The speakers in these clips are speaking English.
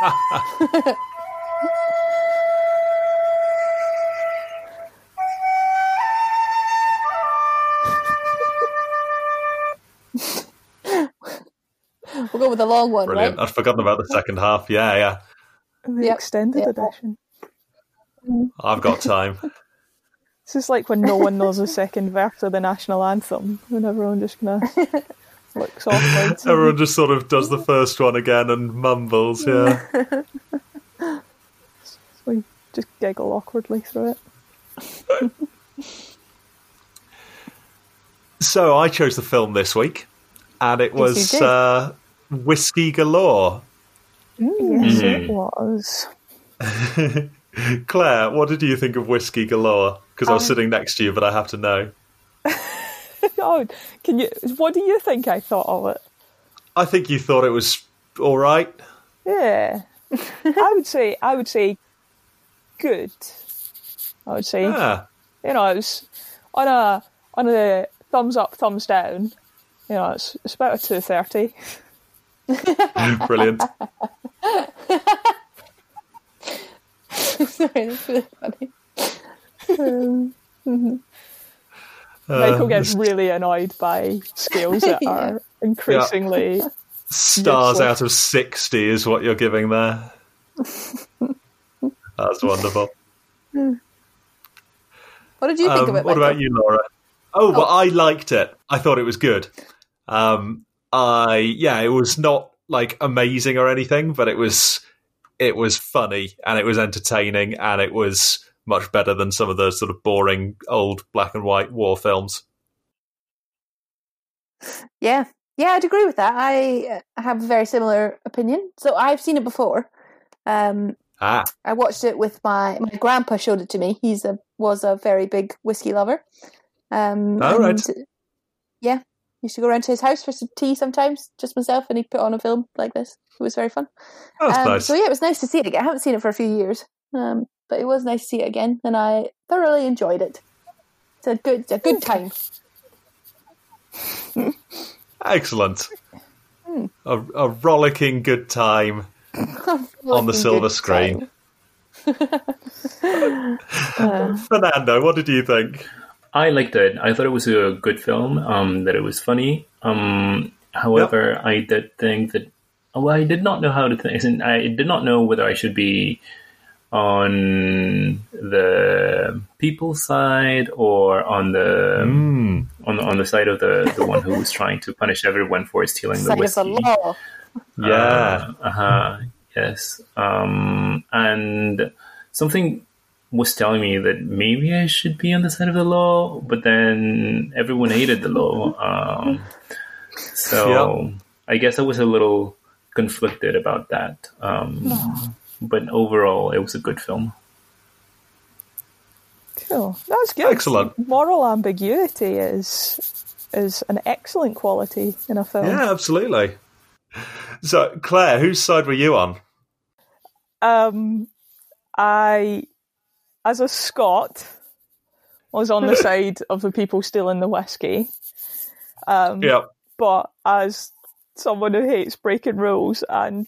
We'll go with the long one, Brilliant. right? I'd forgotten about the second half. Yeah, yeah. The Yep, extended yep. edition. I've got time. This is like when no one knows the second verse of the national anthem, and everyone just kind of looks awkward. Everyone just sort of does the first one again and mumbles. Yeah. We just giggle awkwardly through it. So I chose the film this week, and it was you uh, Whiskey Galore. Yes, it was. Claire, what did you think of Whiskey Galore? Because I was Um, sitting next to you, but I have to know. Oh, can you? What do you think I thought of it? I think you thought it was all right. Yeah, I would say I would say good. I would say Yeah. you know it was on a on a thumbs up, thumbs down. You know, it's it's about a two thirty. Brilliant. Sorry, that's really funny. Um, mhm. Michael gets really annoyed by scales that Yeah. are increasingly. Stars Useless. out of 60 is what you're giving there. That's wonderful. What did you think Um, of it? what Michael? about you, Laura? Oh, well, I liked it. I thought it was good. Um, I yeah, it was not like amazing or anything, but it was it was funny and it was entertaining and it was much better than some of the sort of boring old black and white war films. Yeah, yeah, I'd agree with that. I uh, have a very similar opinion. So I've seen it before. Um, Ah, I watched it with my my grandpa. Showed it to me. He's a was a very big whiskey lover. Um, Oh, right. Yeah, used to go around to his house for some tea sometimes, just myself, and he'd put on a film like this. It was very fun. Um, nice. So yeah, it was nice to see it again. I haven't seen it for a few years, um, but it was nice to see it again, and I thoroughly enjoyed it. It's a good, a good time. Excellent. Hmm. A, a rollicking good time on the silver screen. Fernando, what did you think? I liked it. I thought it was a good film. Um, that it was funny. Um, however, I did think that. Well, I did not know how to think. and I did not know whether I should be on the people side or on the Mm. on the, on the side of the the one who was trying to punish everyone for stealing the Side of whiskey. the law. Yeah. Uh huh. Yes. Um, and something was telling me that maybe I should be on the side of the law, but then everyone hated the law. Um, so I guess I was a little conflicted about that. Um, But overall, it was a good film. Cool. That's good. Excellent. Moral ambiguity is is an excellent quality in a film. Yeah, absolutely. So, Claire, whose side were you on? Um, I, as a Scot, was on the side of the people stealing the whiskey. Um, Yep. but as someone who hates breaking rules and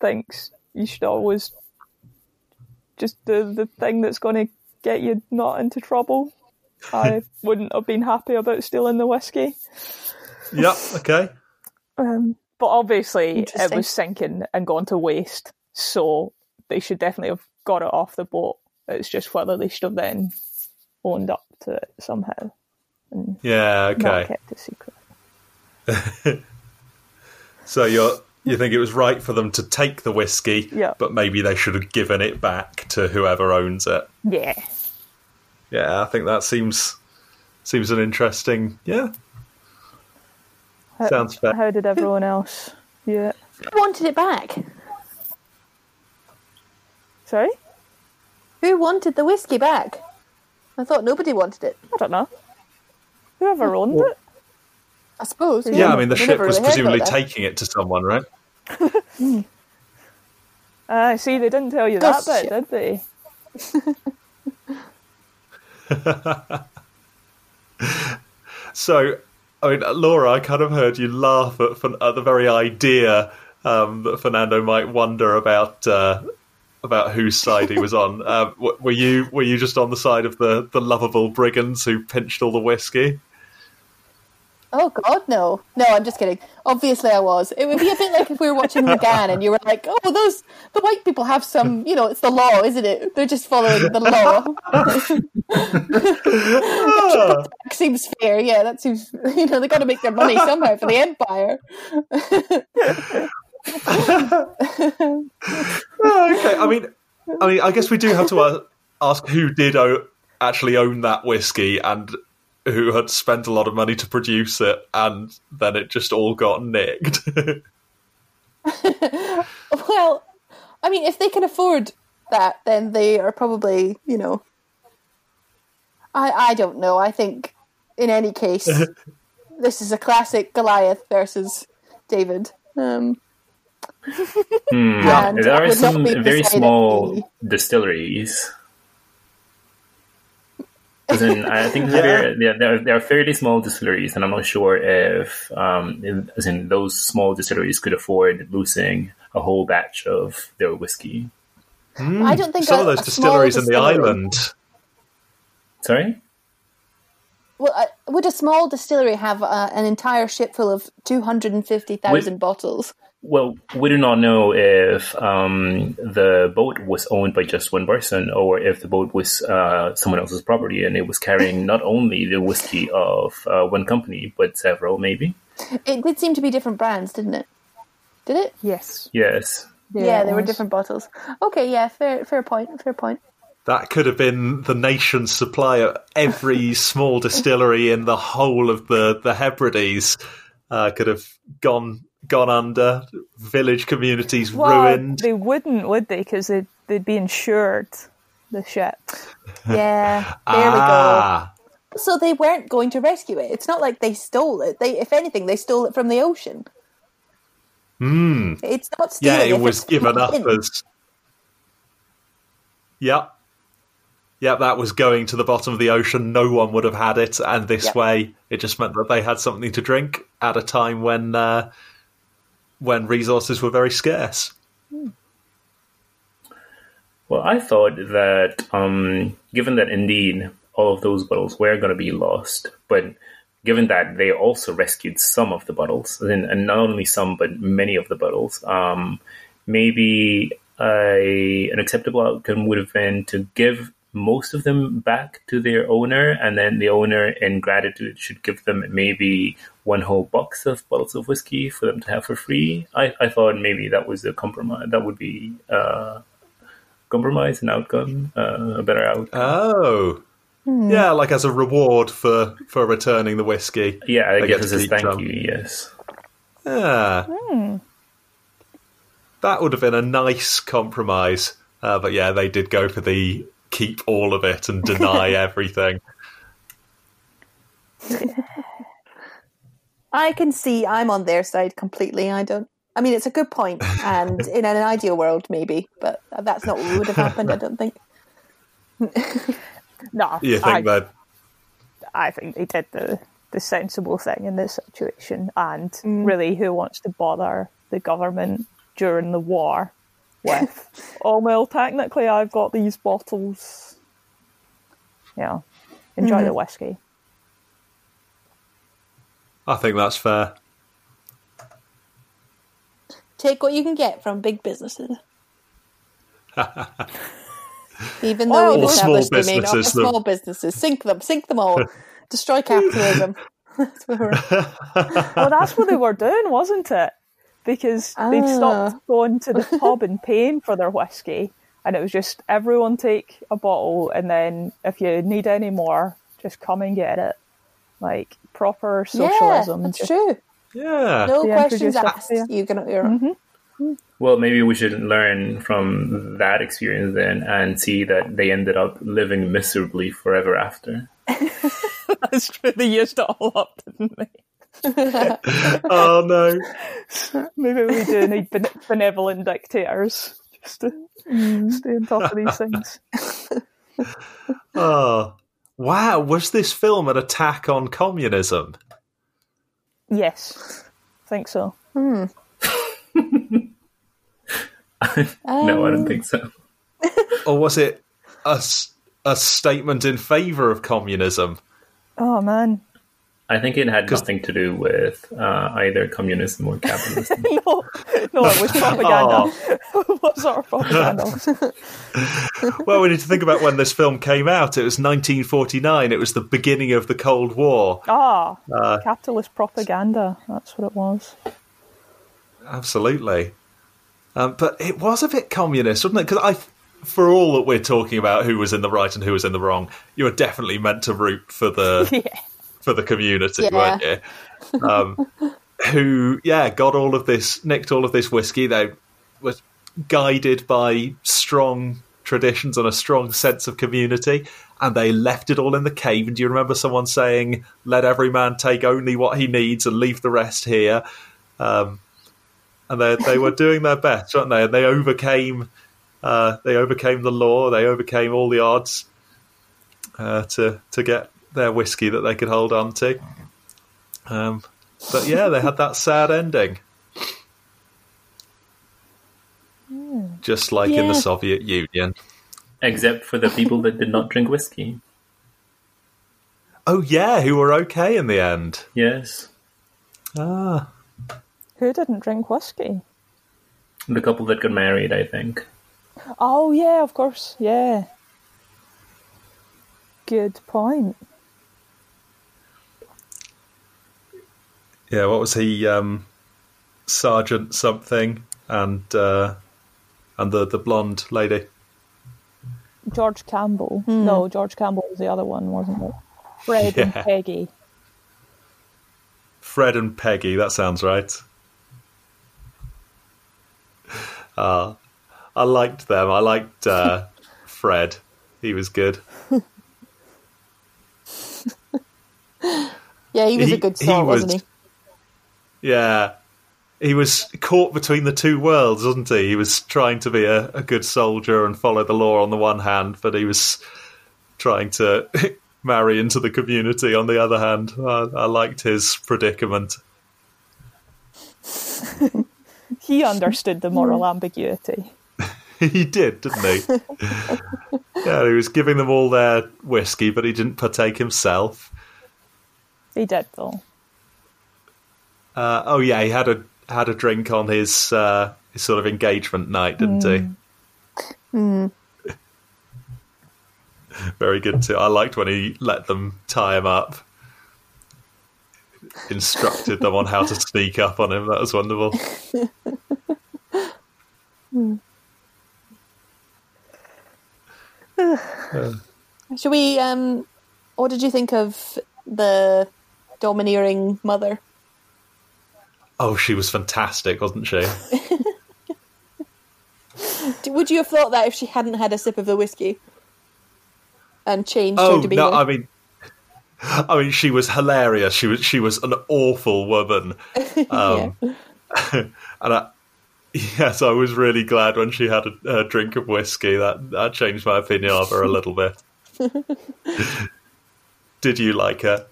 thinks you should always just do the thing that's going to get you not into trouble, I wouldn't have been happy about stealing the whiskey. Yep. Okay. Um, but obviously, it was sinking and gone to waste, so they should definitely have got it off the boat. It's just whether they should have then owned up to it somehow and Yeah. not Okay. kept a secret. So you're you think it was right for them to take the whiskey, Yeah. but maybe they should have given it back to whoever owns it. Yeah. Yeah, I think that seems seems an interesting. Yeah, How, sounds fair. how did everyone else view it? Who wanted it back? Sorry? Who wanted the whiskey back? I thought nobody wanted it. I don't know. Whoever owned it? I suppose. Yeah, I mean the We ship was really presumably that. taking it to someone, right? Ah, see, they didn't tell you that bit, did they? So, I mean, Laura, I kind of heard you laugh at, at the very idea um, that Fernando might wonder about uh, about whose side he was on. Uh, were you were you just on the side of the the lovable brigands who pinched all the whiskey? Oh God, no, no! I'm just kidding. Obviously, I was. It would be a bit like if we were watching McGann and you were like, "Oh, those the white people have some, you know, it's the law, isn't it? They're just following the law." Seems fair. Yeah, that seems. You know, they got to make their money somehow for the empire. oh, okay, I mean, I mean, I guess we do have to ask who did o- actually own that whiskey and who had spent a lot of money to produce it, and then it just all got nicked. Well, I mean, if they can afford that, then they are probably, you know. I I don't know. I think, in any case, this is a classic Goliath versus David. Um, Hmm. And there are some very small distilleries. As in, I think Yeah. there, there, there, are, there are fairly small distilleries, and I'm not sure if, um, in- as in, those small distilleries could afford losing a whole batch of their whiskey. I don't think Some a- of those a small distilleries in the island. Sorry? Well, uh, would a small distillery have uh, an entire ship full of two hundred and fifty thousand bottles? Well, we do not know if um, the boat was owned by just one person or if the boat was uh, someone else's property and it was carrying not only the whiskey of uh, one company, but several, maybe. It did seem to be different brands, didn't it? Did it? Yes. Yes. Yeah, it they were different bottles. Okay, yeah, fair, fair point, fair point. That could have been the nation's supply of every small distillery in the whole of the the Hebrides. Uh, could have gone gone under. Village communities Well, ruined. they wouldn't, would they? Because they'd, they'd be insured, the ship. Yeah, there ah, we go. So they weren't going to rescue it. It's not like they stole it. They, if anything, they stole it from the ocean. Hmm. It's not stealing. yeah, it was given up in. as. Yep. Yep, that was going to the bottom of the ocean. No one would have had it, and this Yep. way, it just meant that they had something to drink at a time when uh, when resources were very scarce. Well, I thought that um, given that indeed all of those bottles were going to be lost, but given that they also rescued some of the bottles, and, not only some, but many of the bottles, um, maybe a, an acceptable outcome would have been to give most of them back to their owner, and then the owner, in gratitude, should give them maybe one whole box of bottles of whiskey for them to have for free. I, I thought maybe that was a compromise. That would be. Uh, compromise an outcome, uh, a better outcome. Oh, yeah, like as a reward for for returning the whiskey. yeah, I they guess get as a thank some. you. Yes. Yeah. That would have been a nice compromise. Uh, but yeah, they did go for the keep all of it and deny everything. I can see I'm on their side completely. I don't. I mean, it's a good point, and in an ideal world, maybe, but that's not what would have happened. I don't think. No, You I, think that? I think they did the, the sensible thing in this situation. And mm. really, who wants to bother the government during the war with, oh, well, technically, I've got these bottles. Yeah, enjoy mm-hmm. the whiskey. I think that's fair. Take what you can get from big businesses. Even though Well, we've small established they may not be businesses, small businesses, sink them, sink them all, destroy capitalism. That's where we're- Well, that's what they were doing, wasn't it? Because they'd Ah. stopped going to the pub and paying for their whiskey, and it was just everyone take a bottle, and then if you need any more, just come and get it. Like proper socialism. Yeah, that's just- true. Yeah. No They questions introduced that asked. fear. You can. You're, Well, maybe we should learn from that experience then and see that they ended up living miserably forever after. That's true. They used it all up, didn't they? Oh no. Maybe we do need bene- benevolent dictators just to mm. stay on top of these things. Oh. Wow, was this film an attack on communism? Yes, I think so. Hmm. no, I don't um. think so. or was it a, a statement in favor of communism? Oh man, I think it had nothing to do with uh, either communism or capitalism. no, no, it was propaganda. what sort of propaganda? Well, we need to think about when this film came out. It was 1949. It was the beginning of the Cold War. Ah, Uh, capitalist propaganda. That's what it was. Absolutely. Um, but it was a bit communist, wasn't it? Because I, for all that we're talking about who was in the right and who was in the wrong, you were definitely meant to root for the Yeah. For the community, Yeah. weren't you? Um, who, yeah, got all of this, nicked all of this whiskey. They were guided by strong traditions and a strong sense of community, and they left it all in the cave. And do you remember someone saying, "Let every man take only what he needs and leave the rest here"? Um, and they they were doing their best, weren't they? And they overcame. Uh, they overcame the law. They overcame all the odds uh, to to get their whiskey that they could hold on to. Um, but yeah, they had that sad ending, just like in the Soviet Union. Except for the people that did not drink whiskey. Oh yeah, who were okay in the end. Yes. Ah, Who didn't drink whiskey? The couple that got married, I think. Oh yeah, of course. Yeah. Good point. Yeah. What was he? Um, Sergeant something, and uh, and the the blonde lady. George Campbell. No, George Campbell was the other one, wasn't it? Fred and Peggy. Fred and Peggy. That sounds right. Uh, I liked them. I liked uh, Fred. He was good. Yeah, he was He- a good he sort, was- wasn't he? Yeah. He was caught between the two worlds, wasn't he? He was trying to be a, a good soldier and follow the law on the one hand, but he was trying to marry into the community on the other hand. I, I liked his predicament. He understood the moral hmm. ambiguity. he did, didn't he? yeah, he was giving them all their whiskey, but he didn't partake himself. He did though. Uh, oh yeah, he had a had a drink on his uh, his sort of engagement night, didn't he? Very good too. I liked when he let them tie him up, instructed them on how to sneak up on him. That was wonderful. Should we? Um, what did you think of the domineering mother? Oh, she was fantastic, wasn't she? Would you have thought that if she hadn't had a sip of the whiskey and changed Oh her no, I mean, I mean, she was hilarious. She was she was an awful woman. Um, and I, yes, I was really glad when she had a, a drink of whiskey. That that changed my opinion of her a little bit. Did you like her?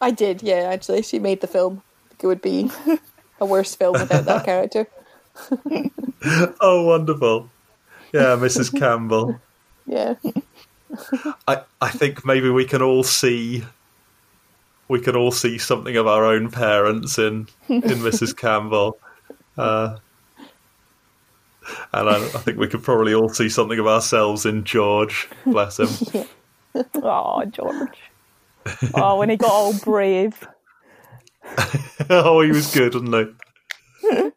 I did. Yeah, actually, she made the film. I think it would be a worse film without that character. Oh, wonderful! Yeah, Mrs. Campbell. Yeah, I I think maybe we can all see. We can all see something of our own parents in in Mrs. Campbell. Uh, and I, I think we could probably all see something of ourselves in George. Bless him. Oh, George. Oh, when he got all brave. oh, he was good, wasn't he?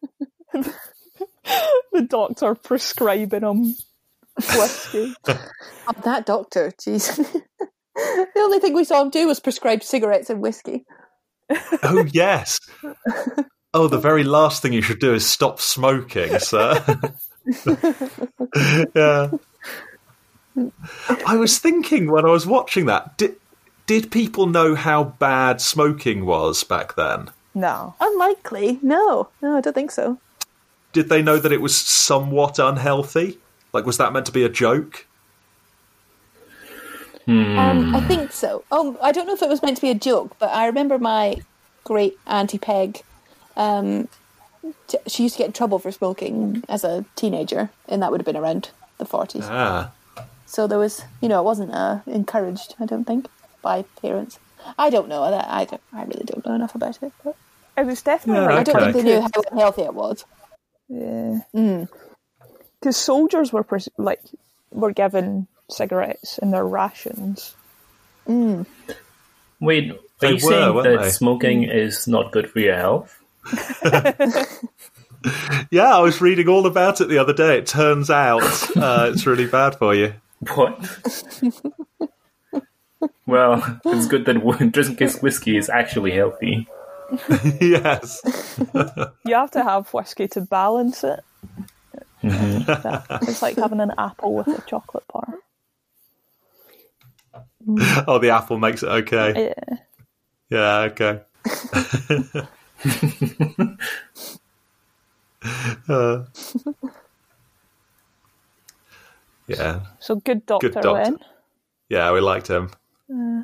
The doctor prescribing him whiskey. oh, that doctor. Jeez. the only thing we saw him do was prescribe cigarettes and whiskey. Oh, yes. Oh, the very last thing you should do is stop smoking, sir. yeah. I was thinking when I was watching that, did, did people know how bad smoking was back then? No. Unlikely. No, no, I don't think so. Did they know that it was somewhat unhealthy? Like, was that meant to be a joke? Um, I think so. Oh, I don't know if it was meant to be a joke, but I remember my great auntie Peg um, t- she used to get in trouble for smoking as a teenager, and that would have been around the forties. Ah, So there was, you know, it wasn't uh, encouraged. I don't think by parents. I don't know that. I don't. I really don't know enough about it. But It was definitely Yeah, I don't think they knew how unhealthy it was. Yeah. Mm. Because soldiers were pres- like were given cigarettes in their rations. Wait, are They you were, saying that they? smoking is not good for your health? yeah. I was reading all about it the other day. It turns out uh, it's really bad for you. What? well, it's good that drinking whiskey is actually healthy. yes. You have to have whiskey to balance it. That- it's like having an apple with a chocolate bar. Oh, the apple makes it okay. Yeah. Yeah. Okay. Uh, yeah. So good doctor, doctor. then. Yeah. We liked him. Uh,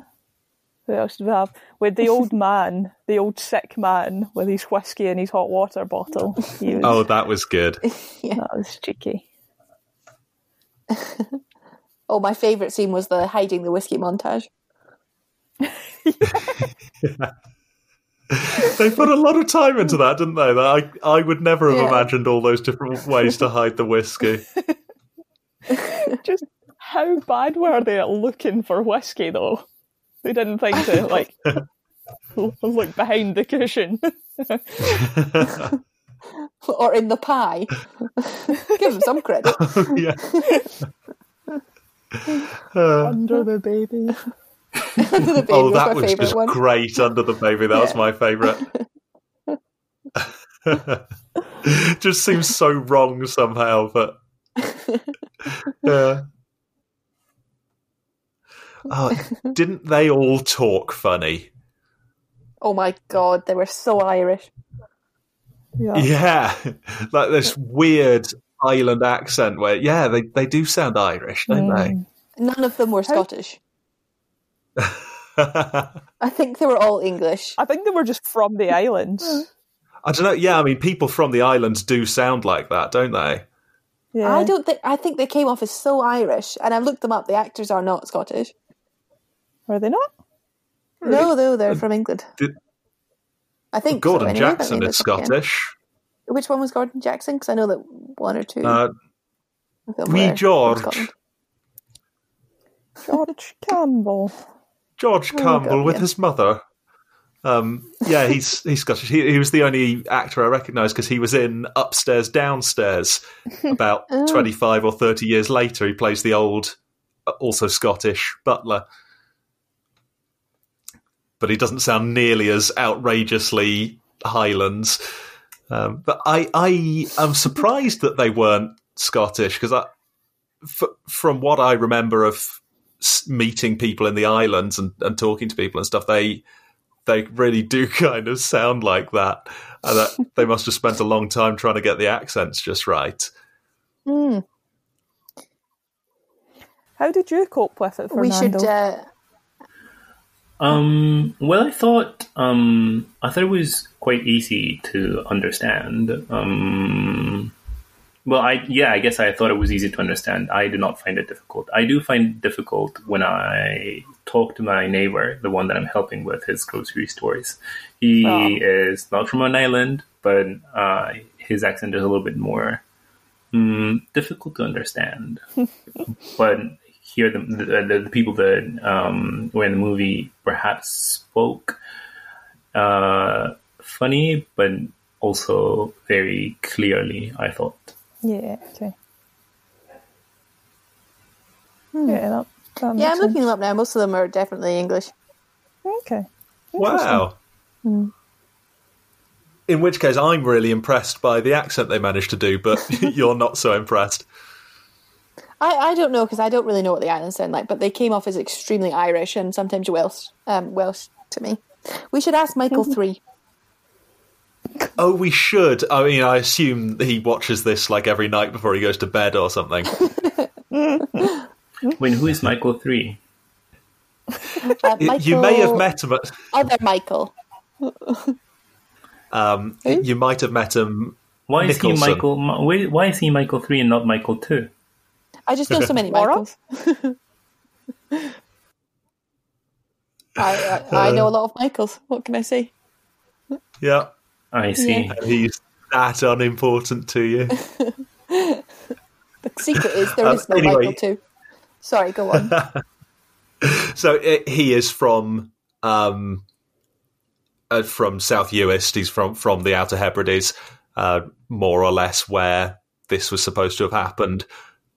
who else did we have? With the old man, the old sick man with his whiskey and his hot water bottle. Was, Oh, that was good. yeah. that was cheeky. Oh, my favourite scene was the hiding the whiskey montage. They put a lot of time into that, didn't they? That I I would never have Yeah. imagined all those different ways to hide the whiskey. Just how bad were they at looking for whiskey, though? They didn't think to, like, look behind the cushion. Or in the pie. Give them some credit. yeah. Uh, Under the baby. under the baby oh, was that my was favourite just one. great under the baby. That was my favourite. just seems so wrong somehow, but yeah. Oh, didn't they all talk funny? Oh my god, they were so Irish. Yeah. Yeah, like this weird island accent where, yeah, they, they do sound Irish, don't Mm. None of them were Scottish. I think they were all English. I think they were just from the islands. I don't know. Yeah, I mean, people from the islands do sound like that, don't they? Yeah. I don't think. I think they came off as so Irish, and I looked them up. The actors are not Scottish. Were they not? No, no, they're from England. Did- I think so, Gordon anyway, Jackson maybe is that's again. Scottish. Which one was Gordon Jackson? Because I know that one or two. Uh, of them wee were from George. Scotland. George Campbell. George Oh, Campbell with yeah. his mother. Um, yeah, he's he's Scottish. He, he was the only actor I recognised because he was in Upstairs Downstairs. About Oh. twenty five or thirty years later, he plays the old, uh, also Scottish butler. But he doesn't sound nearly as outrageously Highlands. Um, but I I am surprised that they weren't Scottish because I, f- from what I remember of meeting people in the islands and, and talking to people and stuff, they they really do kind of sound like that. And that they must have spent a long time trying to get the accents just right. Mm. How did you cope with it, Fernando? We should. Uh, Um, well, I thought um, I thought it was quite easy to understand. Um, well, I yeah, I guess I thought it was easy to understand. I do not find it difficult. I do find it difficult when I talk to my neighbor, the one that I'm helping with his grocery stores. He Oh. is not from an island, but uh, his accent is a little bit more mm, difficult to understand. but here, the, the, the people that um, were in the movie perhaps spoke uh, funny, but also very clearly. I thought. Yeah, okay. Yeah, that, that Hmm. yeah, I'm makes looking them up now. Most of them are definitely English. Okay. Wow. In which case, I'm really impressed by the accent they managed to do, but you're not so impressed. I, I don't know because I don't really know what the islands sound like, but they came off as extremely Irish and sometimes Welsh. Um, Welsh to me. We should ask Michael three. Oh, we should. I mean, I assume he watches this like every night before he goes to bed or something. Wait, who is Michael Three? Uh, You- you may have met him at. other Michael. Um, you might have met him. Why is he Michael? Why- Why is he Michael three and not Michael two? I just know so many Laura? Michaels. I, I, I know a lot of Michaels. What can I say? Yeah, I see. Yeah. he's that unimportant to you. The secret is there Um, no anyway. Michael too. Sorry, go on. so it, he is from um, uh, from South Uist. He's from from the Outer Hebrides, uh, more or less where this was supposed to have happened.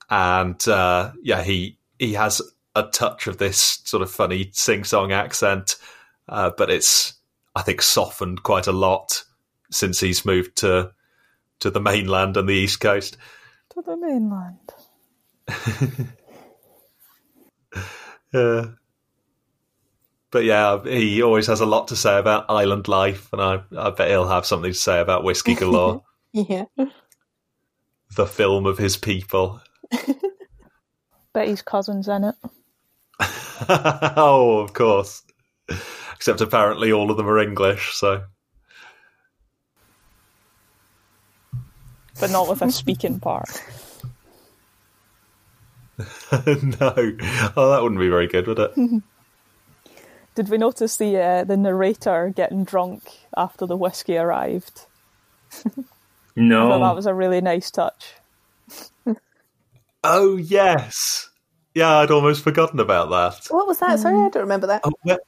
And uh, yeah, he he has a touch of this sort of funny sing song accent, uh, but it's I think softened quite a lot since he's moved to to the mainland and the East Coast. To the mainland. Yeah. But yeah, he always has a lot to say about island life, and I, I bet he'll have something to say about Whiskey Galore, yeah. the film of his people. Bet his cousin's in it. oh, of course. Except apparently all of them are English, so. But not with a speaking part. no. Oh, that wouldn't be very good, would it? Did we notice the uh, the narrator getting drunk after the whiskey arrived? I thought No, that was a really nice touch. Oh, yes. Yeah, I'd almost forgotten about that. What was that? Sorry, I don't remember that. Oh, where-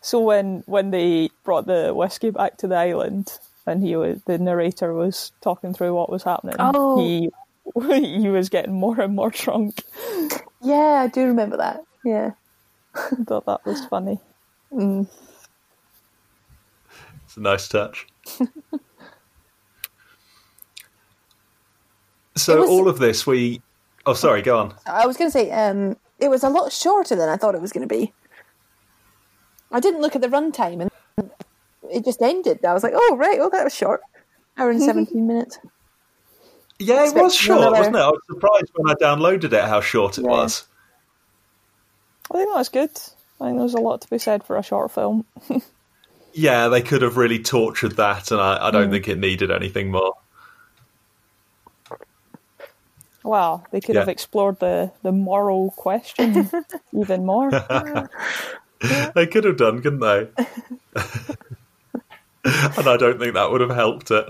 So when when they brought the whiskey back to the island and he was the narrator was talking through what was happening, Oh. he he was getting more and more drunk. Yeah, I do remember that. Yeah. I thought that was funny. Mm. It's a nice touch. so was- all of this, we. Oh, sorry. Go on. I was going to say, um, it was a lot shorter than I thought it was going to be. I didn't look at the runtime and it just ended. I was like, oh, right, oh, that was short. Hour and 17 minutes. Yeah, it was short, another- wasn't it? I was surprised when I downloaded it how short it Yeah. was. I think that's good. I think there's a lot to be said for a short film. Yeah, they could have really tortured that, and I, I Mm. don't think it needed anything more. Wow, they could Yeah. have explored the, the moral question even more. They could have done, couldn't they? and I don't think that would have helped it.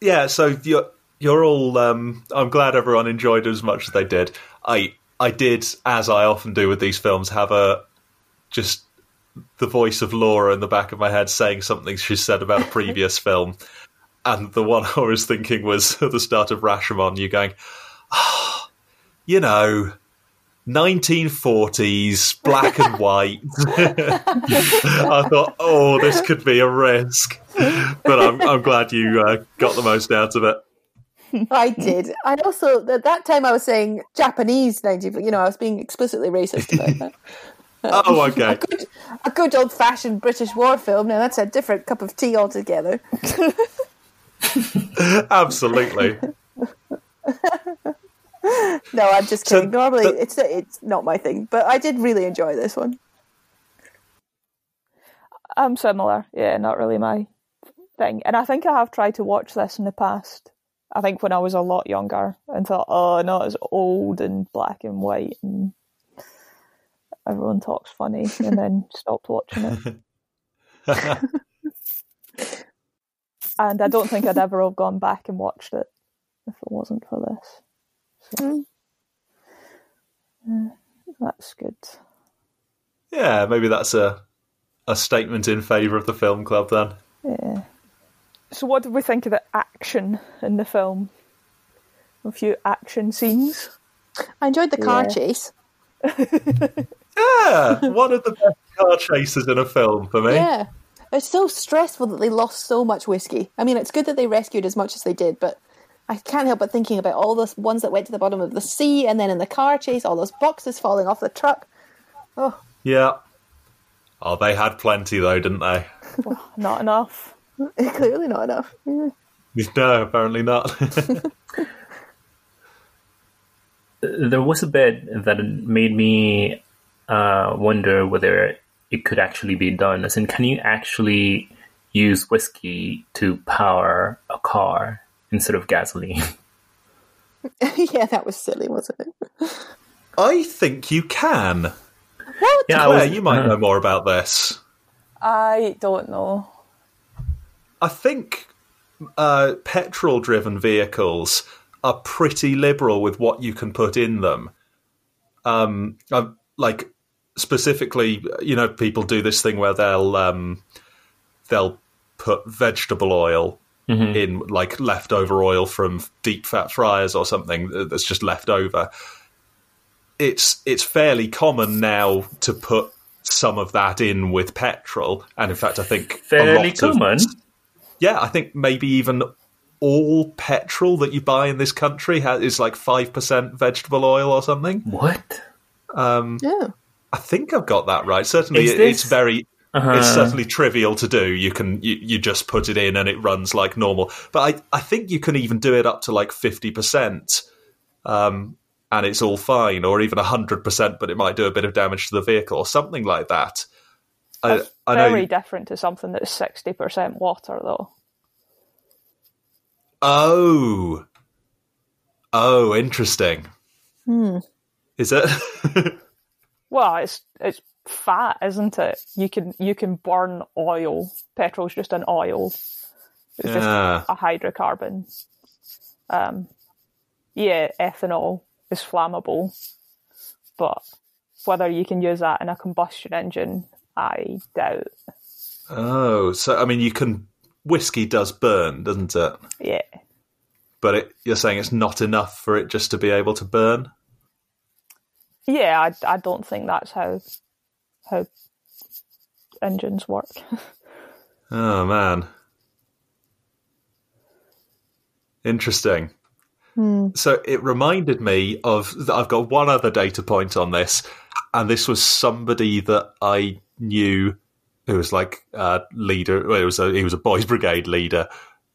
yeah, so you're you're all. Um, I'm glad everyone enjoyed it as much as they did. I I did, as I often do with these films, have a just the voice of Laura in the back of my head saying something she said about a previous film, and the one I was thinking was at the start of Rashomon. You going, ah, you know. 1940s, black and white. I thought, oh, this could be a risk, but I'm, I'm glad you uh, got the most out of it. I did. I also, at that time, I was saying Japanese 19, you know, I was being explicitly racist about that. Oh, A okay. good, a good old fashioned British war film. Now, that's a different cup of tea altogether. Absolutely. No, I'm just So kidding. Normally, the- it's it's not my thing, but I did really enjoy this one. I'm similar. Yeah, not really my thing. And I think I have tried to watch this in the past. I think when I was a lot younger and thought, oh, no, it's old and black and white and everyone talks funny and then stopped watching it. and I don't think I'd ever have gone back and watched it if it wasn't for this. So, hmm. yeah, that's good. Yeah, maybe that's a a statement in favour of the film club then. Yeah. So, what did we think of the action in the film? A few action scenes. I enjoyed the car Yeah. chase. Yeah, one of the best car chases in a film for me. Yeah. It's so stressful that they lost so much whiskey. I mean, it's good that they rescued as much as they did, but I can't help but thinking about all those ones that went to the bottom of the sea and then in the car chase, all those boxes falling off the truck. Oh, Yeah. Oh, they had plenty though, didn't they? Not enough. clearly not enough. Yeah. No, apparently not. there was a bit that made me uh, wonder whether it could actually be done. As in, can you actually use whiskey to power a car instead of gasoline? yeah, that was silly, wasn't it? I think you can. What? Yeah, Claire, was- you might uh-huh. know more about this. I don't know. I think uh, petrol driven vehicles are pretty liberal with what you can put in them. Um, uh, like specifically, you know, people do this thing where they'll um, they'll put vegetable oil in like leftover oil from deep fat fryers or something that's just left over. It's it's fairly common now to put some of that in with petrol, and in fact, I think a Fairly lot of- common. yeah, I think maybe even all petrol that you buy in this country ha is like five percent vegetable oil or something. What? Yeah. I think I've got that right. Certainly, it, this- it's very. Uh-huh. It's certainly trivial to do. You can you, you just put it in and it runs like normal. But I I think you can even do it up to like fifty percent, um, and it's all fine, or even hundred percent, but it might do a bit of damage to the vehicle or something like that. I, That's I know. very different to something that's sixty percent water, though. Oh. Oh, interesting. Is it? Well, it's it's fat, isn't it? You can you can burn oil. Petrol's just an oil. It's Yeah. just a hydrocarbon. Um, yeah, ethanol is flammable, but whether you can use that in a combustion engine, I doubt. oh, so I mean, you can. Whiskey does burn, doesn't it? Yeah, But it, you're saying it's not enough for it just to be able to burn? Yeah, I, I don't think that's how how engines work. Oh man, interesting. So it reminded me of. I've got one other data point on this, and this was somebody that I knew who was like a leader. Well, it was a, he was a boys' brigade leader,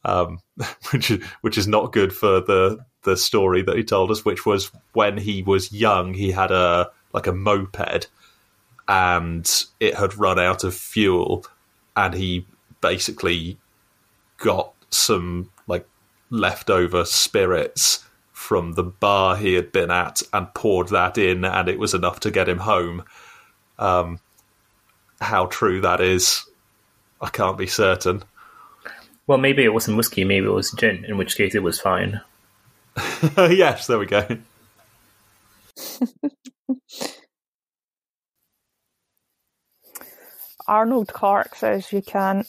um, which which is not good for the the story that he told us. Which was when he was young, he had a like a moped, and it had run out of fuel, and he basically got some like leftover spirits from the bar he had been at and poured that in, and it was enough to get him home. Um, how true that is, I can't be certain. Well, maybe it wasn't whiskey, maybe it was gin, in which case it was fine. yes, there we go. Arnold Clark says you can't.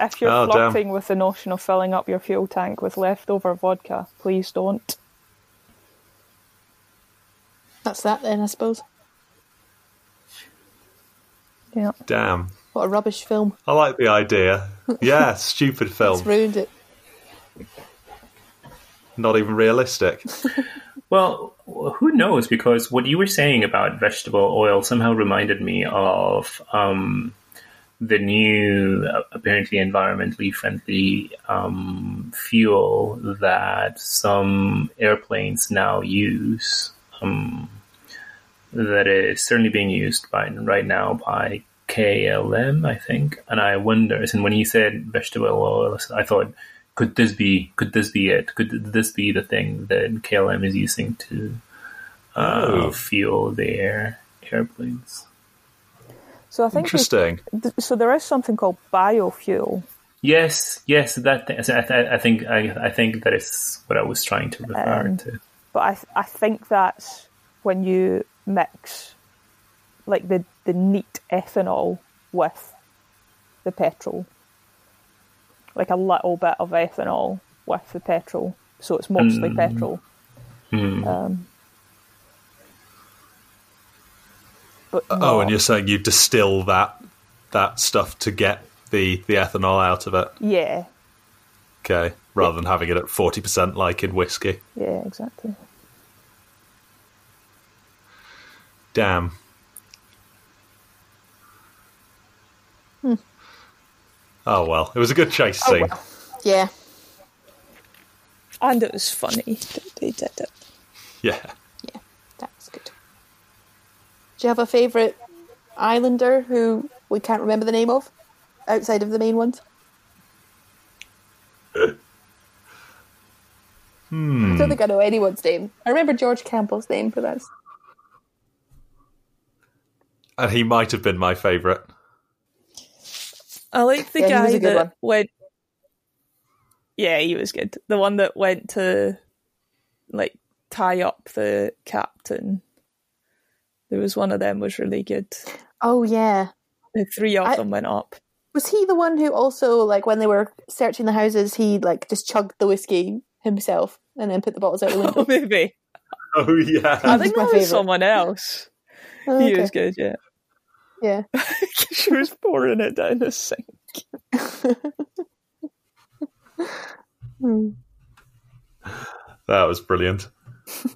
If you're Oh, damn. flirting with the notion of filling up your fuel tank with leftover vodka, please don't. That's that then, I suppose. Yeah. Damn. What a rubbish film. I like the idea. Yeah, stupid It's film. ruined it. Not even realistic. Well, who knows? Because what you were saying about vegetable oil somehow reminded me of um, the new, apparently environmentally friendly um, fuel that some airplanes now use. Um, that is certainly being used by right now by KLM, I think. And I wonder, and when you said vegetable oil, I thought, could this be? Could this be it? Could this be the thing that KLM is using to uh, Oh. fuel their airplanes? So I think Interesting. th- so. There is something called biofuel. Yes, yes, that. Thing. I, th- I think I, I think that is what I was trying to refer Um, to. but I th- I think that's when you mix like the the neat ethanol with the petrol, like a little bit of ethanol with the petrol, so it's mostly Mm. petrol. Hmm. Um, but Oh, not- and you're saying you distill that that stuff to get the the ethanol out of it. yeah, Okay, rather than having it at forty percent like in whiskey. yeah, exactly. Damn. Oh well, it was a good chase Oh, scene. well. Yeah. And it was funny that they did it. Yeah. Yeah, that was good. Do you have a favourite islander who we can't remember the name of outside of the main ones? Hmm. I don't think I know anyone's name. I remember George Campbell's name, for that's And he might have been my favourite. I like the Yeah, he was guy a good that one. went. Yeah, he was good. The one that went to like tie up the captain. There was one of them was really good. oh yeah. The three of I- them went up. Was he the one who also like when they were searching the houses, he like just chugged the whiskey himself and then put the bottles out the window? Oh, maybe. Oh yeah. I think my that was favourite. someone else. Oh, He was good, yeah. Yeah. she was pouring it down the sink. Hmm. That was brilliant.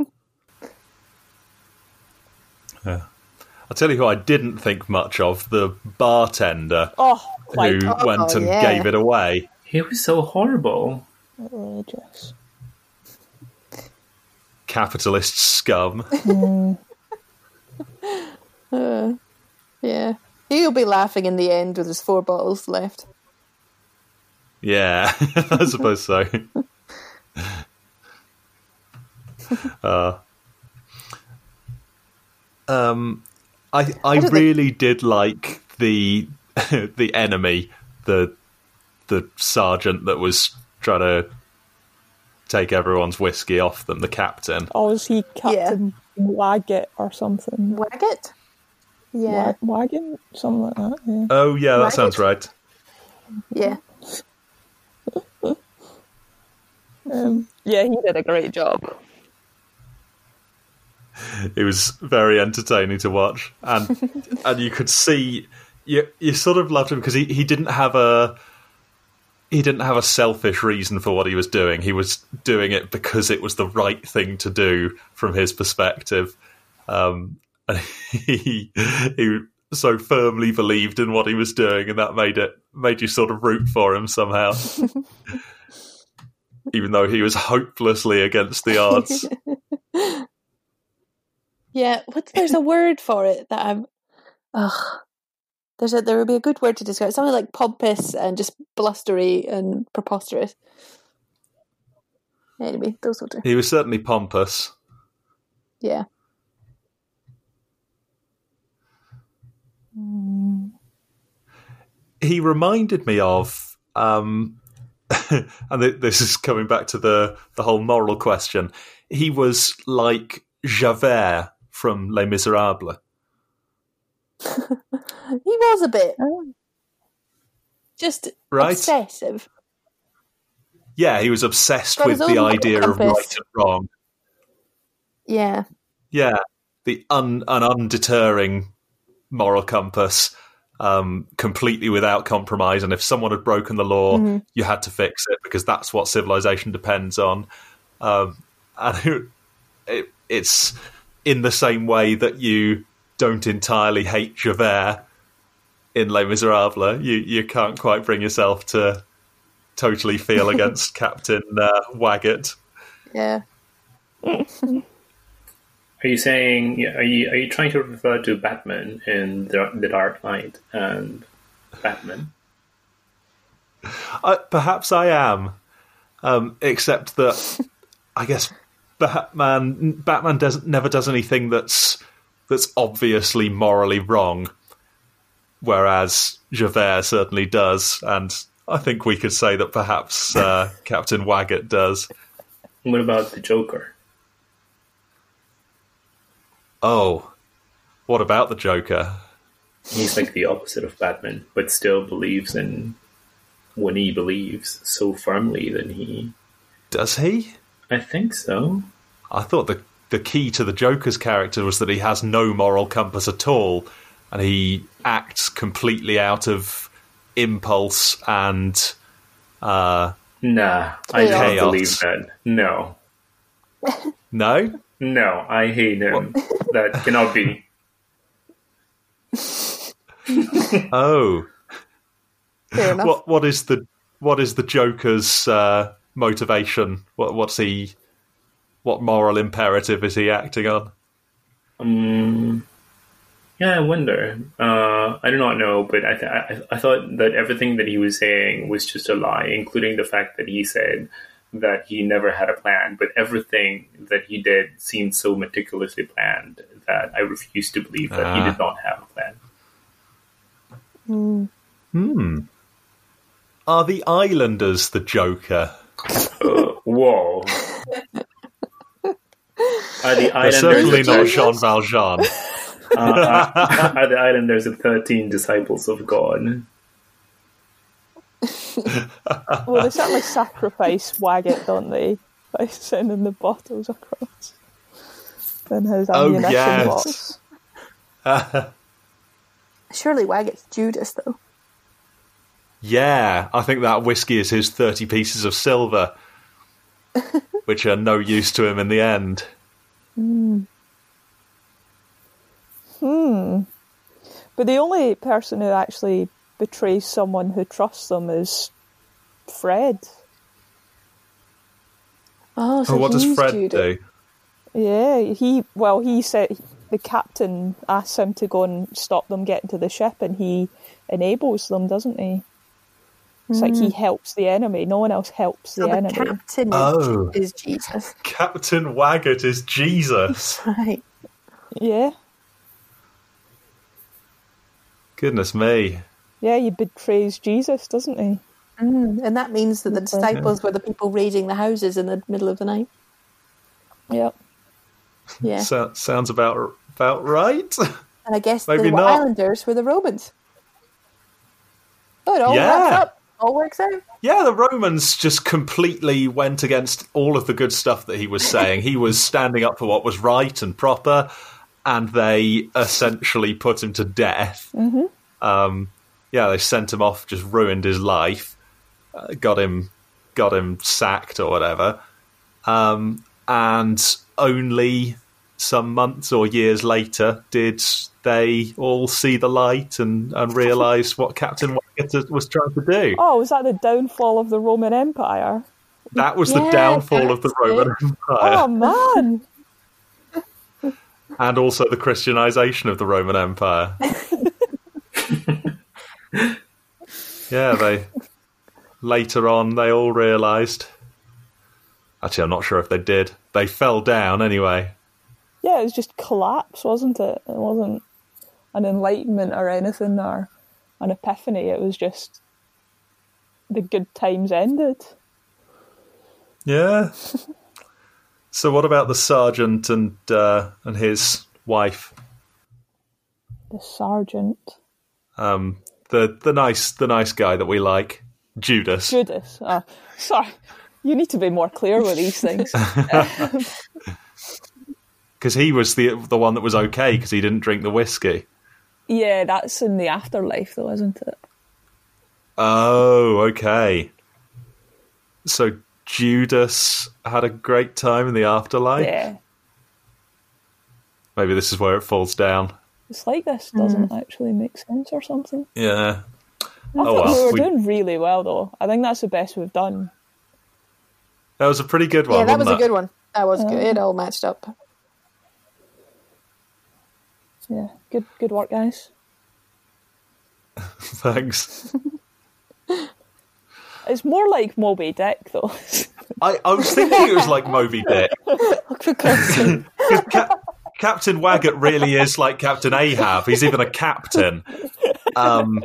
yeah. I'll tell you who I didn't think much of the bartender Oh, who Oh, went and yeah. gave it away. He was so horrible. outrageous. Capitalist scum. Uh, yeah. He'll be laughing in the end with his four bottles left. Yeah, I suppose so. uh, um, I I don't think- really did like the the enemy, the the sergeant that was trying to take everyone's whiskey off them, the captain. Or was he Captain Waggett or something? Waggett? Yeah. Wa- Wagon? Something like that, yeah. Oh yeah, that Right. sounds right. Yeah. Um, yeah, he did a great job. it was very entertaining to watch and and you could see you you sort of loved him because he, he didn't have a he didn't have a selfish reason for what he was doing he was doing it because it was the right thing to do from his perspective um and he he so firmly believed in what he was doing and that made it made you sort of root for him somehow even though he was hopelessly against the odds Yeah. What's there's a word for it that I'm ugh. There's a there would be a good word to describe it. something like pompous and just blustery and preposterous. Anyway, those will do. he was certainly pompous Yeah. He reminded me of um and this is coming back to the the whole moral question he was like javert from les miserables He was a bit Oh. just Right. obsessive. yeah he was obsessed Got with the idea of right and wrong Yeah. yeah the un an undeterring moral compass um completely without compromise and if someone had broken the law Mhm. you had to fix it because that's what civilization depends on um and it, it, it's in the same way that you don't entirely hate Javert in Les Miserables. You you can't quite bring yourself to totally feel against Captain uh, Waggett. Yeah. Are you saying? Are you are you trying to refer to Batman in the, the Dark Knight and Batman? I, perhaps I am, um, except that I guess Batman Batman doesn't never does anything that's that's obviously morally wrong, whereas Javert certainly does, and I think we could say that perhaps uh, Captain Waggett does. What about the Joker? Oh, what about the Joker? He's like the opposite of Batman, but still believes in when he believes so firmly that he. Does he? I think so. I thought the the key to the Joker's character was that he has no moral compass at all, and he acts completely out of impulse and uh, Nah, I Chaos. don't believe that. No, no. No, I hate him. that cannot be. Oh, what what is the what is the Joker's uh, motivation? What what's he? What moral imperative is he acting on? Um, Yeah, I wonder. Uh, I do not know, but I, th- I I thought that everything that he was saying was just a lie, including the fact that he said that he never had a plan. But everything that he did seemed so meticulously planned that I refused to believe that he Ah. did not have a plan. Hmm. Are the Islanders the Joker? Uh, whoa. Are the They're islanders certainly the not Jokers? Jean Valjean. Uh, are, are the islanders the thirteen disciples of God? Well, they certainly sacrifice Waggett, don't they? By sending the bottles across. In his Oh, ammunition yes. box. Surely Waggett's Judas, though. Yeah, I think that whiskey is his 30 pieces of silver, which are no use to him in the end. Hmm. But the only person who actually betrays someone who trusts them is Fred. Oh, so oh, what does Fred Judas. do? Yeah, he well, he said the captain asks him to go and stop them getting to the ship, and he enables them, doesn't he? It's like he hmm. helps the enemy. No one else helps the oh, So the enemy. captain is, Oh. is Jesus. Captain Waggett is Jesus. Right. Yeah, Goodness me. Yeah, he betrays Jesus, doesn't he? Mm, and that means that the disciples were the people raiding the houses in the middle of the night. Yep. Yeah. So, sounds about about right. and I guess maybe the not. Islanders were the Romans. Oh, it all Yeah. works up. All works out. yeah, the Romans just completely went against all of the good stuff that he was saying. he was standing up for what was right and proper, and they essentially put him to death. Mm-hmm. Um, yeah, they sent him off, just ruined his life, uh, got him, got him sacked or whatever. Um, and only some months or years later did they all see the light and, and realise what Captain Waggett was trying to do. Oh, was that the downfall of the Roman Empire? That was the downfall of the Roman Empire Oh man! and also the Christianization of the Roman Empire. yeah, they later on they all realized. Actually, I'm not sure if they did. They fell down anyway. Yeah, it was just collapse, wasn't it? It wasn't an enlightenment or anything or an epiphany. It was just the good times ended. Yeah. so, what about the sergeant and uh, and his wife? The sergeant Um, the the nice the nice guy that we like, Judas. Judas. Uh, sorry, you need to be more clear with these things. because he was the the one that was okay because he didn't drink the whiskey. yeah, that's in the afterlife, though, isn't it? Oh, okay. So Judas had a great time in the afterlife. Yeah, Maybe this is where it falls down. It's like this doesn't hmm. actually make sense or something. Yeah. I Oh, thought well, we were we- doing really well, though. I think that's the best we've done. That was a pretty good one. yeah, that was wasn't a good one. That was good. It um, all matched up. Yeah, good, good work, guys. Thanks. It's more like Moby Dick, though. I, I was thinking it was like Moby Dick. Cap- Captain Waggett really is like Captain Ahab. He's even a captain. Um,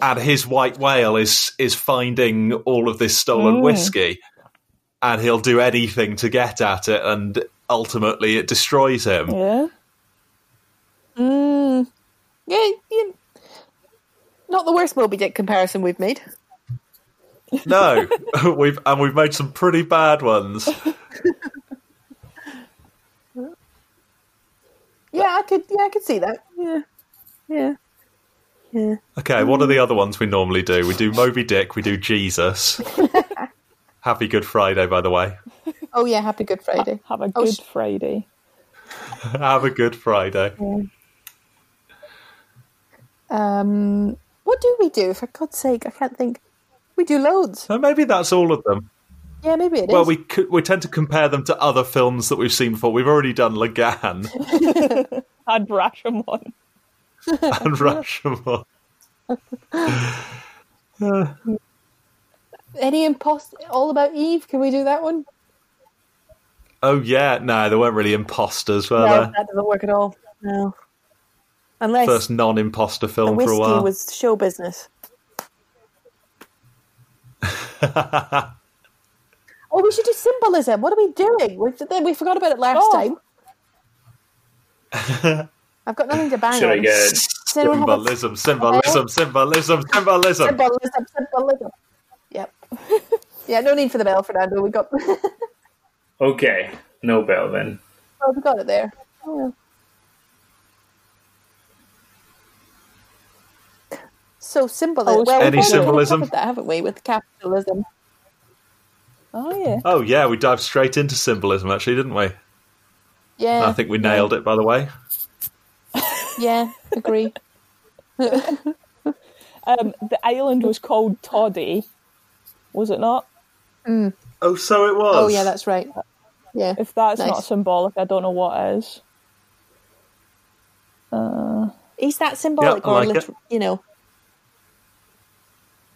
and his white whale is is finding all of this stolen whiskey, and he'll do anything to get at it, and ultimately it destroys him. yeah. Mm, yeah, yeah, not the worst Moby Dick comparison we've made. No, we've and we've made some pretty bad ones. Yeah, I could. Yeah, I could see that. Yeah, yeah, yeah. Okay, what are the other ones we normally do? We do Moby Dick, we do Jesus. Happy Good Friday, by the way. Oh yeah, Happy Good Friday. Have a Oh, good sh- Friday. Have a good Friday. Um, what do we do? For God's sake, I can't think. We do loads. So maybe that's all of them. Yeah, maybe it is. Well, we could, we tend to compare them to other films that we've seen before. We've already done Lagan. Had Rashomon. and Rushmore. Any impost? All about Eve? Can we do that one? Oh yeah, no, they weren't really imposters, were no, they? that doesn't work at all. No, unless First non-imposter the film for a whiskey while. was show business. Oh, we should do symbolism. What are we doing? We, we forgot about it last Oh. time. I've got nothing to bang Should I get Does anyone have a Symbolism, symbolism, symbolism, symbolism. Symbolism, symbolism. Yep. yeah, no need for the bell, Fernando. We got. okay? No bell then. oh, we got it there. Oh. So symbolism. Oh, well, Any we've symbolism? that, haven't we, with capitalism? Oh yeah. Oh yeah, we dived straight into symbolism, actually, didn't we? Yeah. I think we nailed it. By the way, Yeah, agree. Um, the island was called Todday, was it not? Mm. oh, so it was. oh, yeah, that's right. Yeah. If that's Nice. not symbolic, I don't know what is. Uh, is that symbolic Yeah, I or, like lit- it. you know?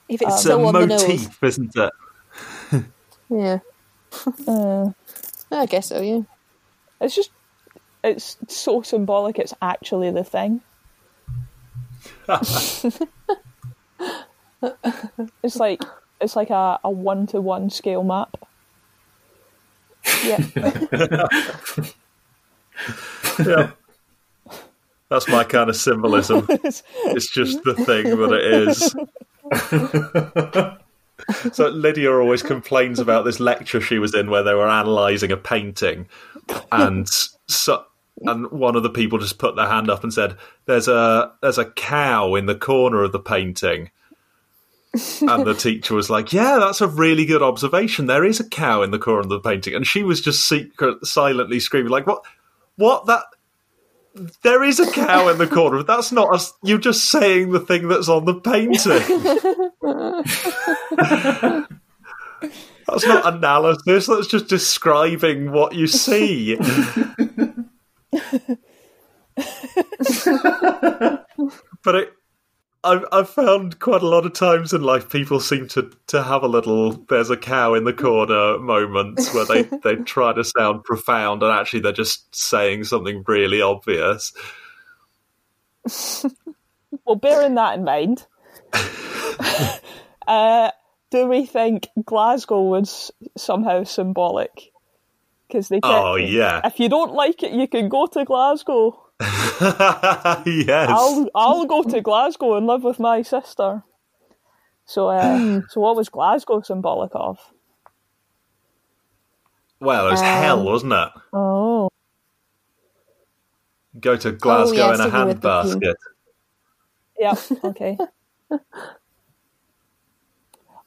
If it's um, it's so a on the nose. motif, isn't it? Yeah. Uh, I guess so, yeah. it's just, it's so symbolic. It's actually the thing. it's like it's like a, a one to one scale map. Yeah. Yeah. That's my kind of symbolism. It's just the thing that it is. So Lydia always complains about this lecture she was in where they were analysing a painting, and so and one of the people just put their hand up and said, "There's a there's a cow in the corner of the painting." and the teacher was like, "Yeah, that's a really good observation. There is a cow in the corner of the painting," and she was just secret, silently screaming, "Like what? What that?" There is a cow in the corner. but That's not us. You're just saying the thing that's on the painting. that's not analysis. That's just describing what you see. but it, I've, I've found quite a lot of times in life people seem to, to have a little there's a cow in the corner moments where they, they try to sound profound and actually they're just saying something really obvious. Well, bearing that in mind, uh, do we think Glasgow was somehow symbolic? Because they Oh, yeah. If you don't like it, you can go to Glasgow. yes. I'll I'll go to Glasgow and live with my sister. So, uh, so what was Glasgow symbolic of? Well, it was Um, hell, wasn't it? Oh, Go to Glasgow yeah, in a sticking with the handbasket. yeah, okay.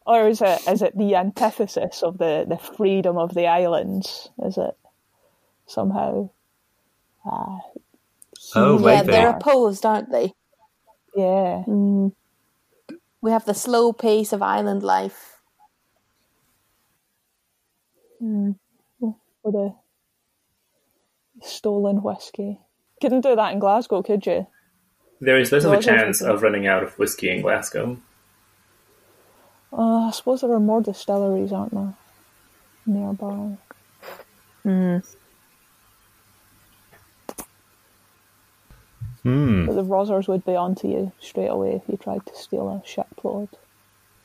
or is it is it the antithesis of the, the freedom of the islands? Is it somehow? Uh, Oh, yeah, maybe. they're opposed, aren't they? yeah. Mm. We have the slow pace of island life. Mm. for the stolen whiskey. Couldn't do that in Glasgow, could you? There is less of a chance of running out of whiskey in Glasgow. Uh, I suppose there are more distilleries, aren't there? Nearby. Mm. Hmm. But the Rozzers would be onto you straight away if you tried to steal a shipload.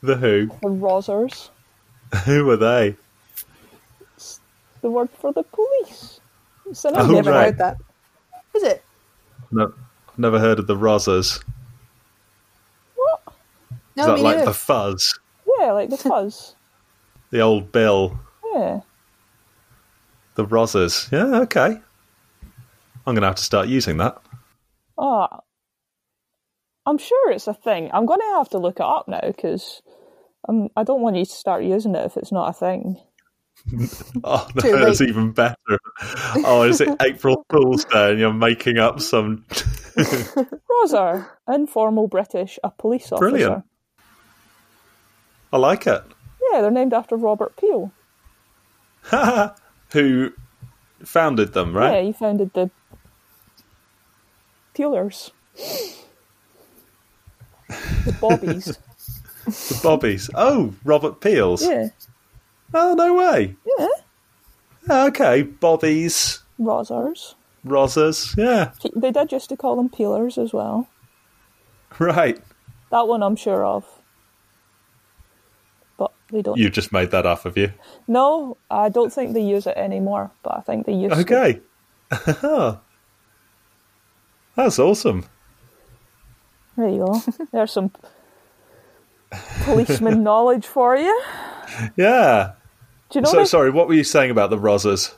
The who? The Rozzers, Who were they? the word for the police. It's an Oh, Never right. heard that. Is it? No, never heard of the Rozzers. What? No, Is that like neither. the fuzz? Yeah, like the fuzz. The old bill? yeah. The Rozzers? Yeah, okay. I'm going to have to start using that. Oh, I'm sure it's a thing. I'm going to have to look it up now because um, I don't want you to start using it if it's not a thing. Oh, no, Too that's late. even better. Oh, is it April Fool's Day and you're making up some. Rozzer, informal British, a police officer. Brilliant. I like it. Yeah, they're named after Robert Peel. Who founded them, right? Yeah, he founded the Peelers. The Bobbies. The Bobbies. Oh, Robert Peels. yeah. Oh, no way. Yeah. Ah, okay, Bobbies, Rozzers. Rozzers. Yeah, They did used to call them peelers as well. right. That one I'm sure of. But they don't. You just made that up, have you? No, I don't think they use it anymore, but I think they used to. Okay. That's awesome. There you go. There's some policeman knowledge for you. Yeah. Do you know So this? sorry, what were you saying about the Rozzers?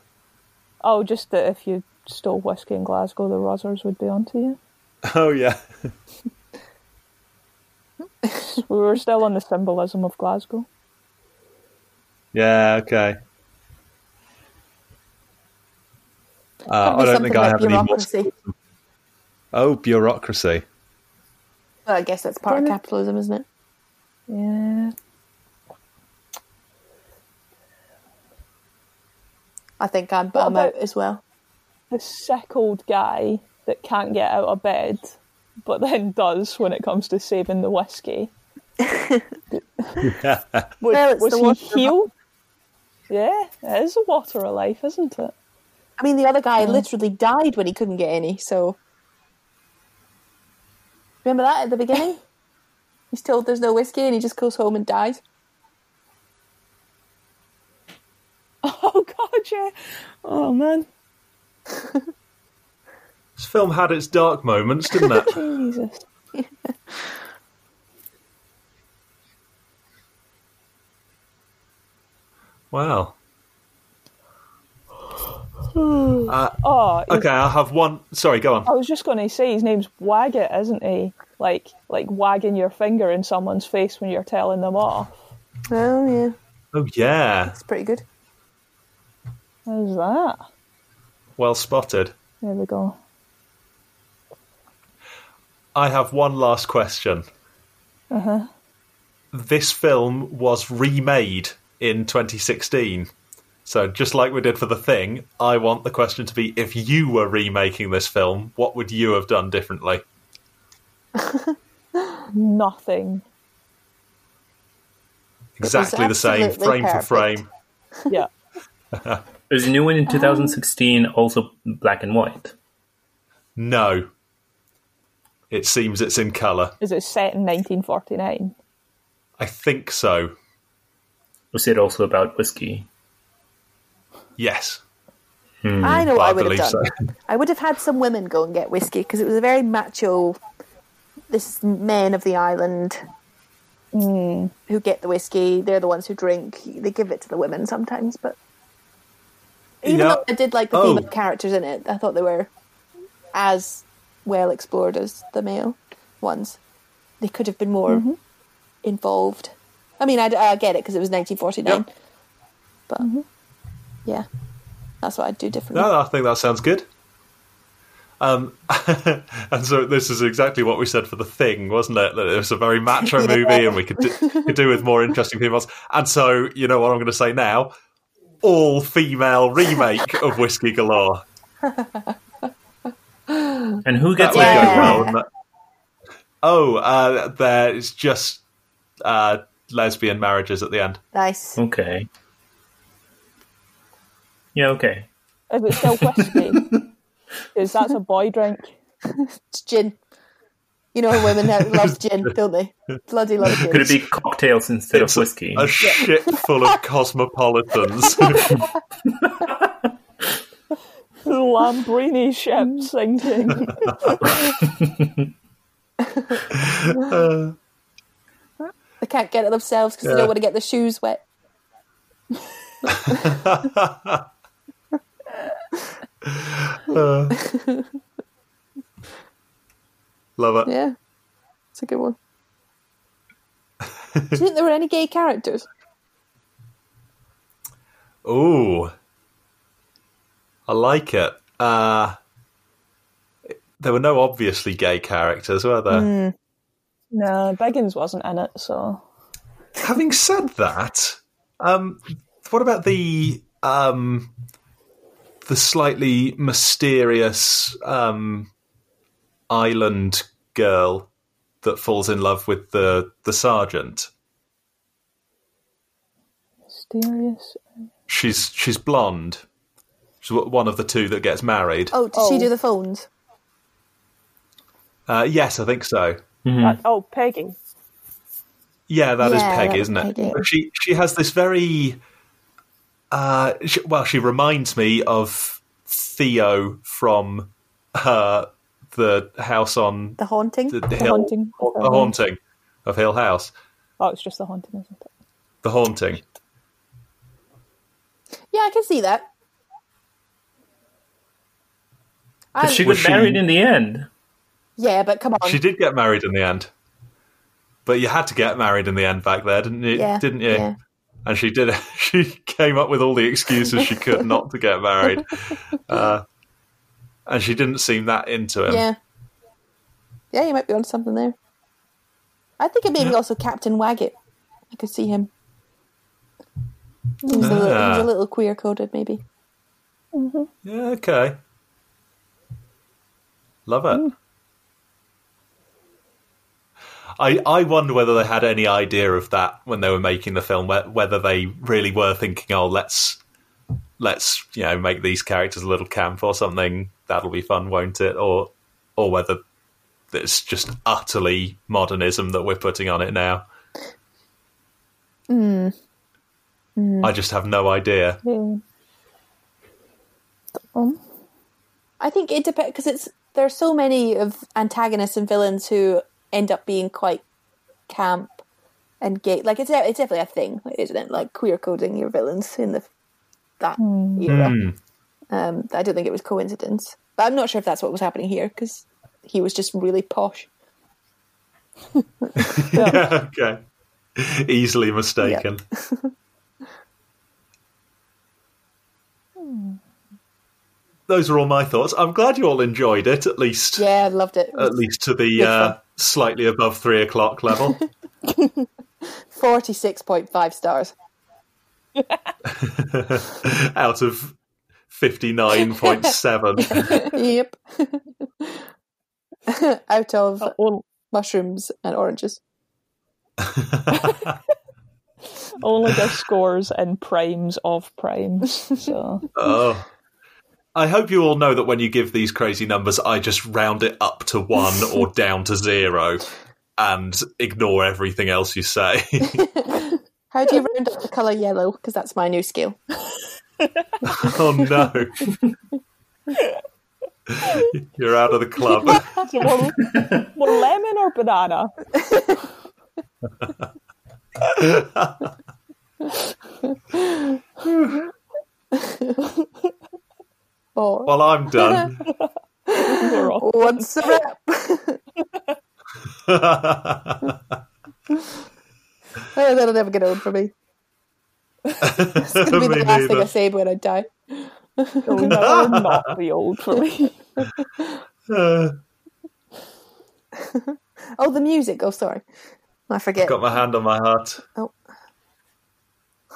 Oh, just that if you stole whiskey in Glasgow, the Rozzers would be onto you. Oh yeah. We were still on the symbolism of Glasgow. Yeah, okay. Uh, I don't think I have any more. Bureaucracy. Oh, bureaucracy. Well, I guess that's part of Damn it. capitalism, isn't it? Yeah. I think I'm, What I'm about- out as well. The sick old guy that can't get out of bed, but then does when it comes to saving the whiskey. Was, Well, it's was the he water of- healed? Yeah, it is the water of life, isn't it? I mean, the other guy Mm. literally died when he couldn't get any, so. Remember that at the beginning? He's told there's no whiskey and he just goes home and dies. Oh god, yeah. Oh man, This film had its dark moments, didn't it? Jesus. wow. Uh, Oh, okay, I have one. Sorry, go on. I was just going to say his name's Waggett, isn't he? Like, like wagging your finger in someone's face when you're telling them off. Oh, yeah. Oh yeah, It's pretty good. How's that? well spotted. There we go. I have one last question. Uh-huh. This film was remade in 2016. So, just like we did for The Thing, I want the question to be if you were remaking this film, what would you have done differently? Nothing. Exactly the same, absolutely frame for frame. Yeah. Is the new one in 2016 also black and white? No. It seems it's in colour. Is it set in 1949? I think so. Was it also about whiskey? Yes. Hmm, I know what I I would have done. so. I would have had some women go and get whiskey because it was a very macho. This is men of the island hmm. who get the whiskey. They're the ones who drink. They give it to the women sometimes, but even Yeah. though I did like the Oh. female characters in it, I thought they were as well explored as the male ones. They could have been more mm-hmm. involved. I mean, I, I get it because it was 1949, Yep. but mm-hmm. Yeah, that's what I'd do differently. No, I think that sounds good. Um, and so this is exactly what we said for the thing, wasn't it? That it was a very macho Yeah. movie, and we could do, could do with more interesting females. And so, you know what I'm going to say now: all female remake of Whiskey Galore. And who That gets would Yeah. go well. wouldn't? Oh, uh, there is just uh, lesbian marriages at the end. Nice. Okay. Yeah, okay. Is it still whiskey? Because that's a boy drink. It's gin. You know, women love gin, don't they? Bloody love gin. Could it be cocktails instead It's of whiskey? A ship full of cosmopolitans. The Lambrini ship sinking. They can't get it themselves because they don't want to get their shoes wet. Love it. Yeah, it's a good one. Do you think there were any gay characters? Oh, I like it. Uh, there were no obviously gay characters, were there? no, Biggins wasn't in it, so. Having said that, um, what about the um, the slightly mysterious um, island girl that falls in love with the the sergeant. Mysterious. She's she's blonde. She's one of the two that gets married. Oh, did she Oh. do the phones? Uh, yes, I think so. Uh, oh, Peggy. Yeah, that is Yeah, Peggy, that isn't it? Peggy. She she has this very. Uh, she, well, she reminds me of Theo from uh, the house on The haunting? the, the The hill, haunting. the haunting of Hill House. Oh, it's just the haunting, isn't it? The haunting. Yeah, I can see that. But she Was got she- married in the end. yeah, but come on. She did get married in the end, but you had to get married in the end back there, didn't you? Yeah, Didn't you? yeah. And she did. She came up with all the excuses she could not to get married, uh, and she didn't seem that into him. Yeah. Yeah, you might be on something there. I think it maybe also Captain Waggett. I could see him. He was, a little, he was a little queer coded, maybe. Yeah, okay. Love it. I I wonder whether they had any idea of that when they were making the film, whether they really were thinking, "Oh, let's let's you know make these characters a little camp or something. That'll be fun, won't it?" Or or whether it's just utterly modernism that we're putting on it now. I just have no idea. Um, I think it depends because it's there are so many of antagonists and villains who end up being quite camp and gay. Like it's it's definitely a thing, isn't it? Like queer coding your villains in the that era. Hmm. Um, I don't think it was coincidence, but I'm not sure if that's what was happening here because he was just really posh. yeah, okay. Easily mistaken. Those are all my thoughts. I'm glad you all enjoyed it, at least Yeah, I loved it. it at least to the uh, fun. Slightly above three o'clock level. Forty-six point five stars. out of fifty nine point seven. yep. Out of oh, only, mushrooms and oranges. only their scores in primes of primes. So Oh. I hope you all know that when you give these crazy numbers, I just round it up to one or down to zero and ignore everything else you say. How do you round up the colour yellow? Because that's my new skill. oh no. You're out of the club. So more, more lemon or banana? Or Well, I'm done. More off. what's a wrap? Oh, that'll never get old for me. It's gonna be the Me last thing I say when I die. It'll not be old for me. Uh, Oh, the music. Oh, sorry. I forget. got my hand on my heart. Oh.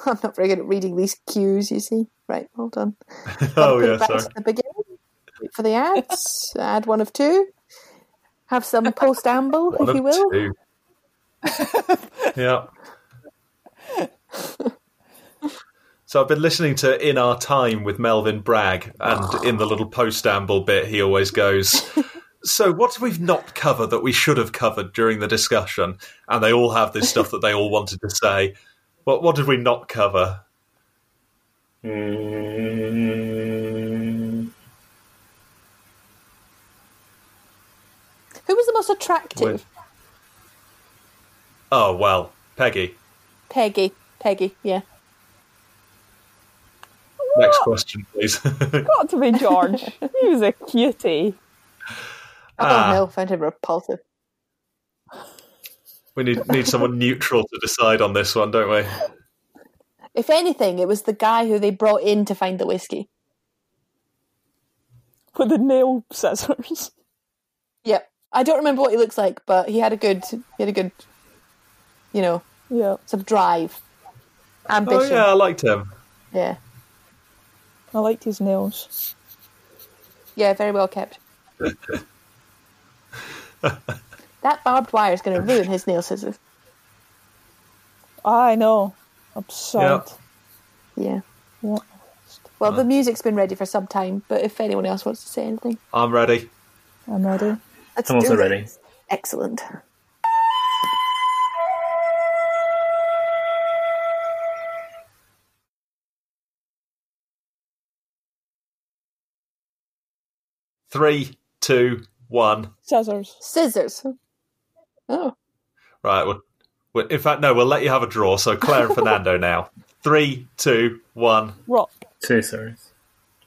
I'm not very good at reading these cues, you see. Right, hold on. Oh yeah, back sorry. to the beginning. Wait for the ads. add one of two. Have some post amble, if you will. two. yeah. So I've been listening to In Our Time with Melvin Bragg, and ah. in the little post-amble bit, he always goes, "So what we've we not covered that we should have covered during the discussion?" And they all have this stuff that they all wanted to say. What what did we not cover? Mm, Who was the most attractive? With- Oh well, Peggy. Peggy. Peggy, yeah. Next question, please. Got to be George. He was a cutie. Oh Ah. no, found him repulsive. we need need someone neutral to decide on this one, don't we? If anything, it was the guy who they brought in to find the whiskey. With the nail scissors. Yep. I don't remember what he looks like, but he had a good he had a good you know, Yeah. some drive. ambition. Oh Ambition. yeah, I liked him. yeah. I liked his nails. Yeah, very well kept. That barbed wire is going to ruin his nail scissors. I know. Absurd. Yeah. Yeah. Well, uh. the music's been ready for some time, but if anyone else wants to say anything, I'm ready. I'm ready. let's I'm also do ready. Excellent. Three, two, one. Scissors. Scissors. Oh, Right. Well, well, in fact, no. We'll let you have a draw. So Claire and Fernando now. Three, two, one. Rock. Scissors.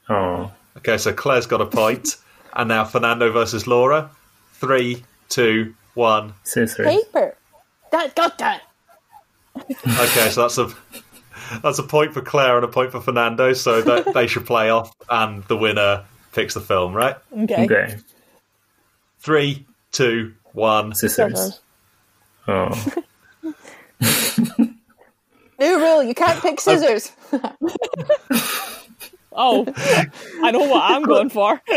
Oh, Okay. So Claire's got a point. point, and now Fernando versus Laura. Three, two, one. scissors. paper. That got that. Okay. So that's a that's a point for Claire and a point for Fernando. So that they should play off, and the winner picks the film. Right. Okay. Okay. Three, two, one. Scissors. Scissors. Oh. New rule: you can't pick scissors. Oh, I know what I'm going for.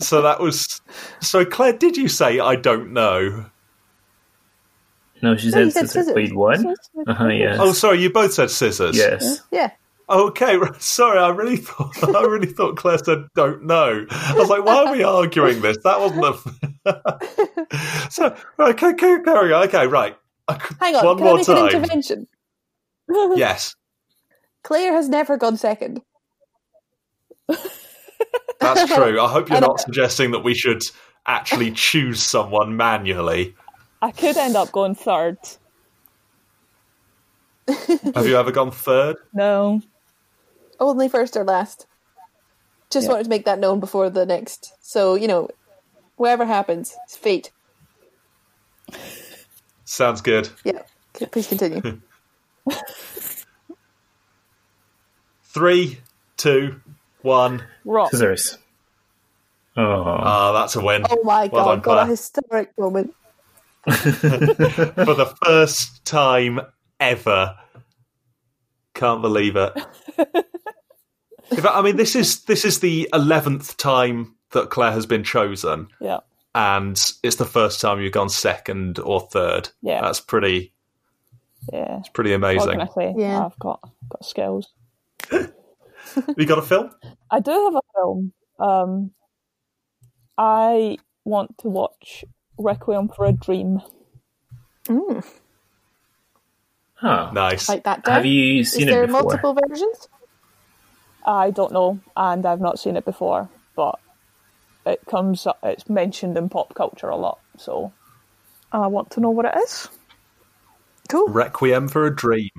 So that was. So Claire, did you say I don't know? No, she you said said scissors. scissors. Wait, what? Uh huh. Yes. Oh, sorry. You both said scissors. yes. yeah. Okay, sorry. I really thought I really thought Claire said don't know. I was like, why are we arguing this? That wasn't a. so okay, okay, carry on. Okay, right. Hang on. One can I more make time. an intervention? Yes, Claire has never gone second. that's true. I hope you're I not suggesting that we should actually choose someone manually. I could end up going third. Have you ever gone third? No. Only first or last. Just Yeah. wanted to make that known before the next. So you know, whatever happens, it's fate. Sounds good. Yeah. Please continue. Three, two, one. Rock. Scissors. Oh. Ah, that's a win. Oh my Well god! done, got a historic moment. For the first time ever. Can't believe it. In fact, I mean, this is this is the eleventh time that Claire has been chosen, Yeah. and it's the first time you've gone second or third. Yeah. that's pretty Yeah. It's pretty amazing. I say? Yeah. I've got got skills. You got a film? I do have a film. Um, I want to watch Requiem for a Dream. Mm, Huh. Nice. like that. Down. Have you Is seen there it before? multiple versions? I don't know, and I've not seen it before, but it comes. up It's mentioned in pop culture a lot, so I want to know what it is. Cool. Requiem for a Dream.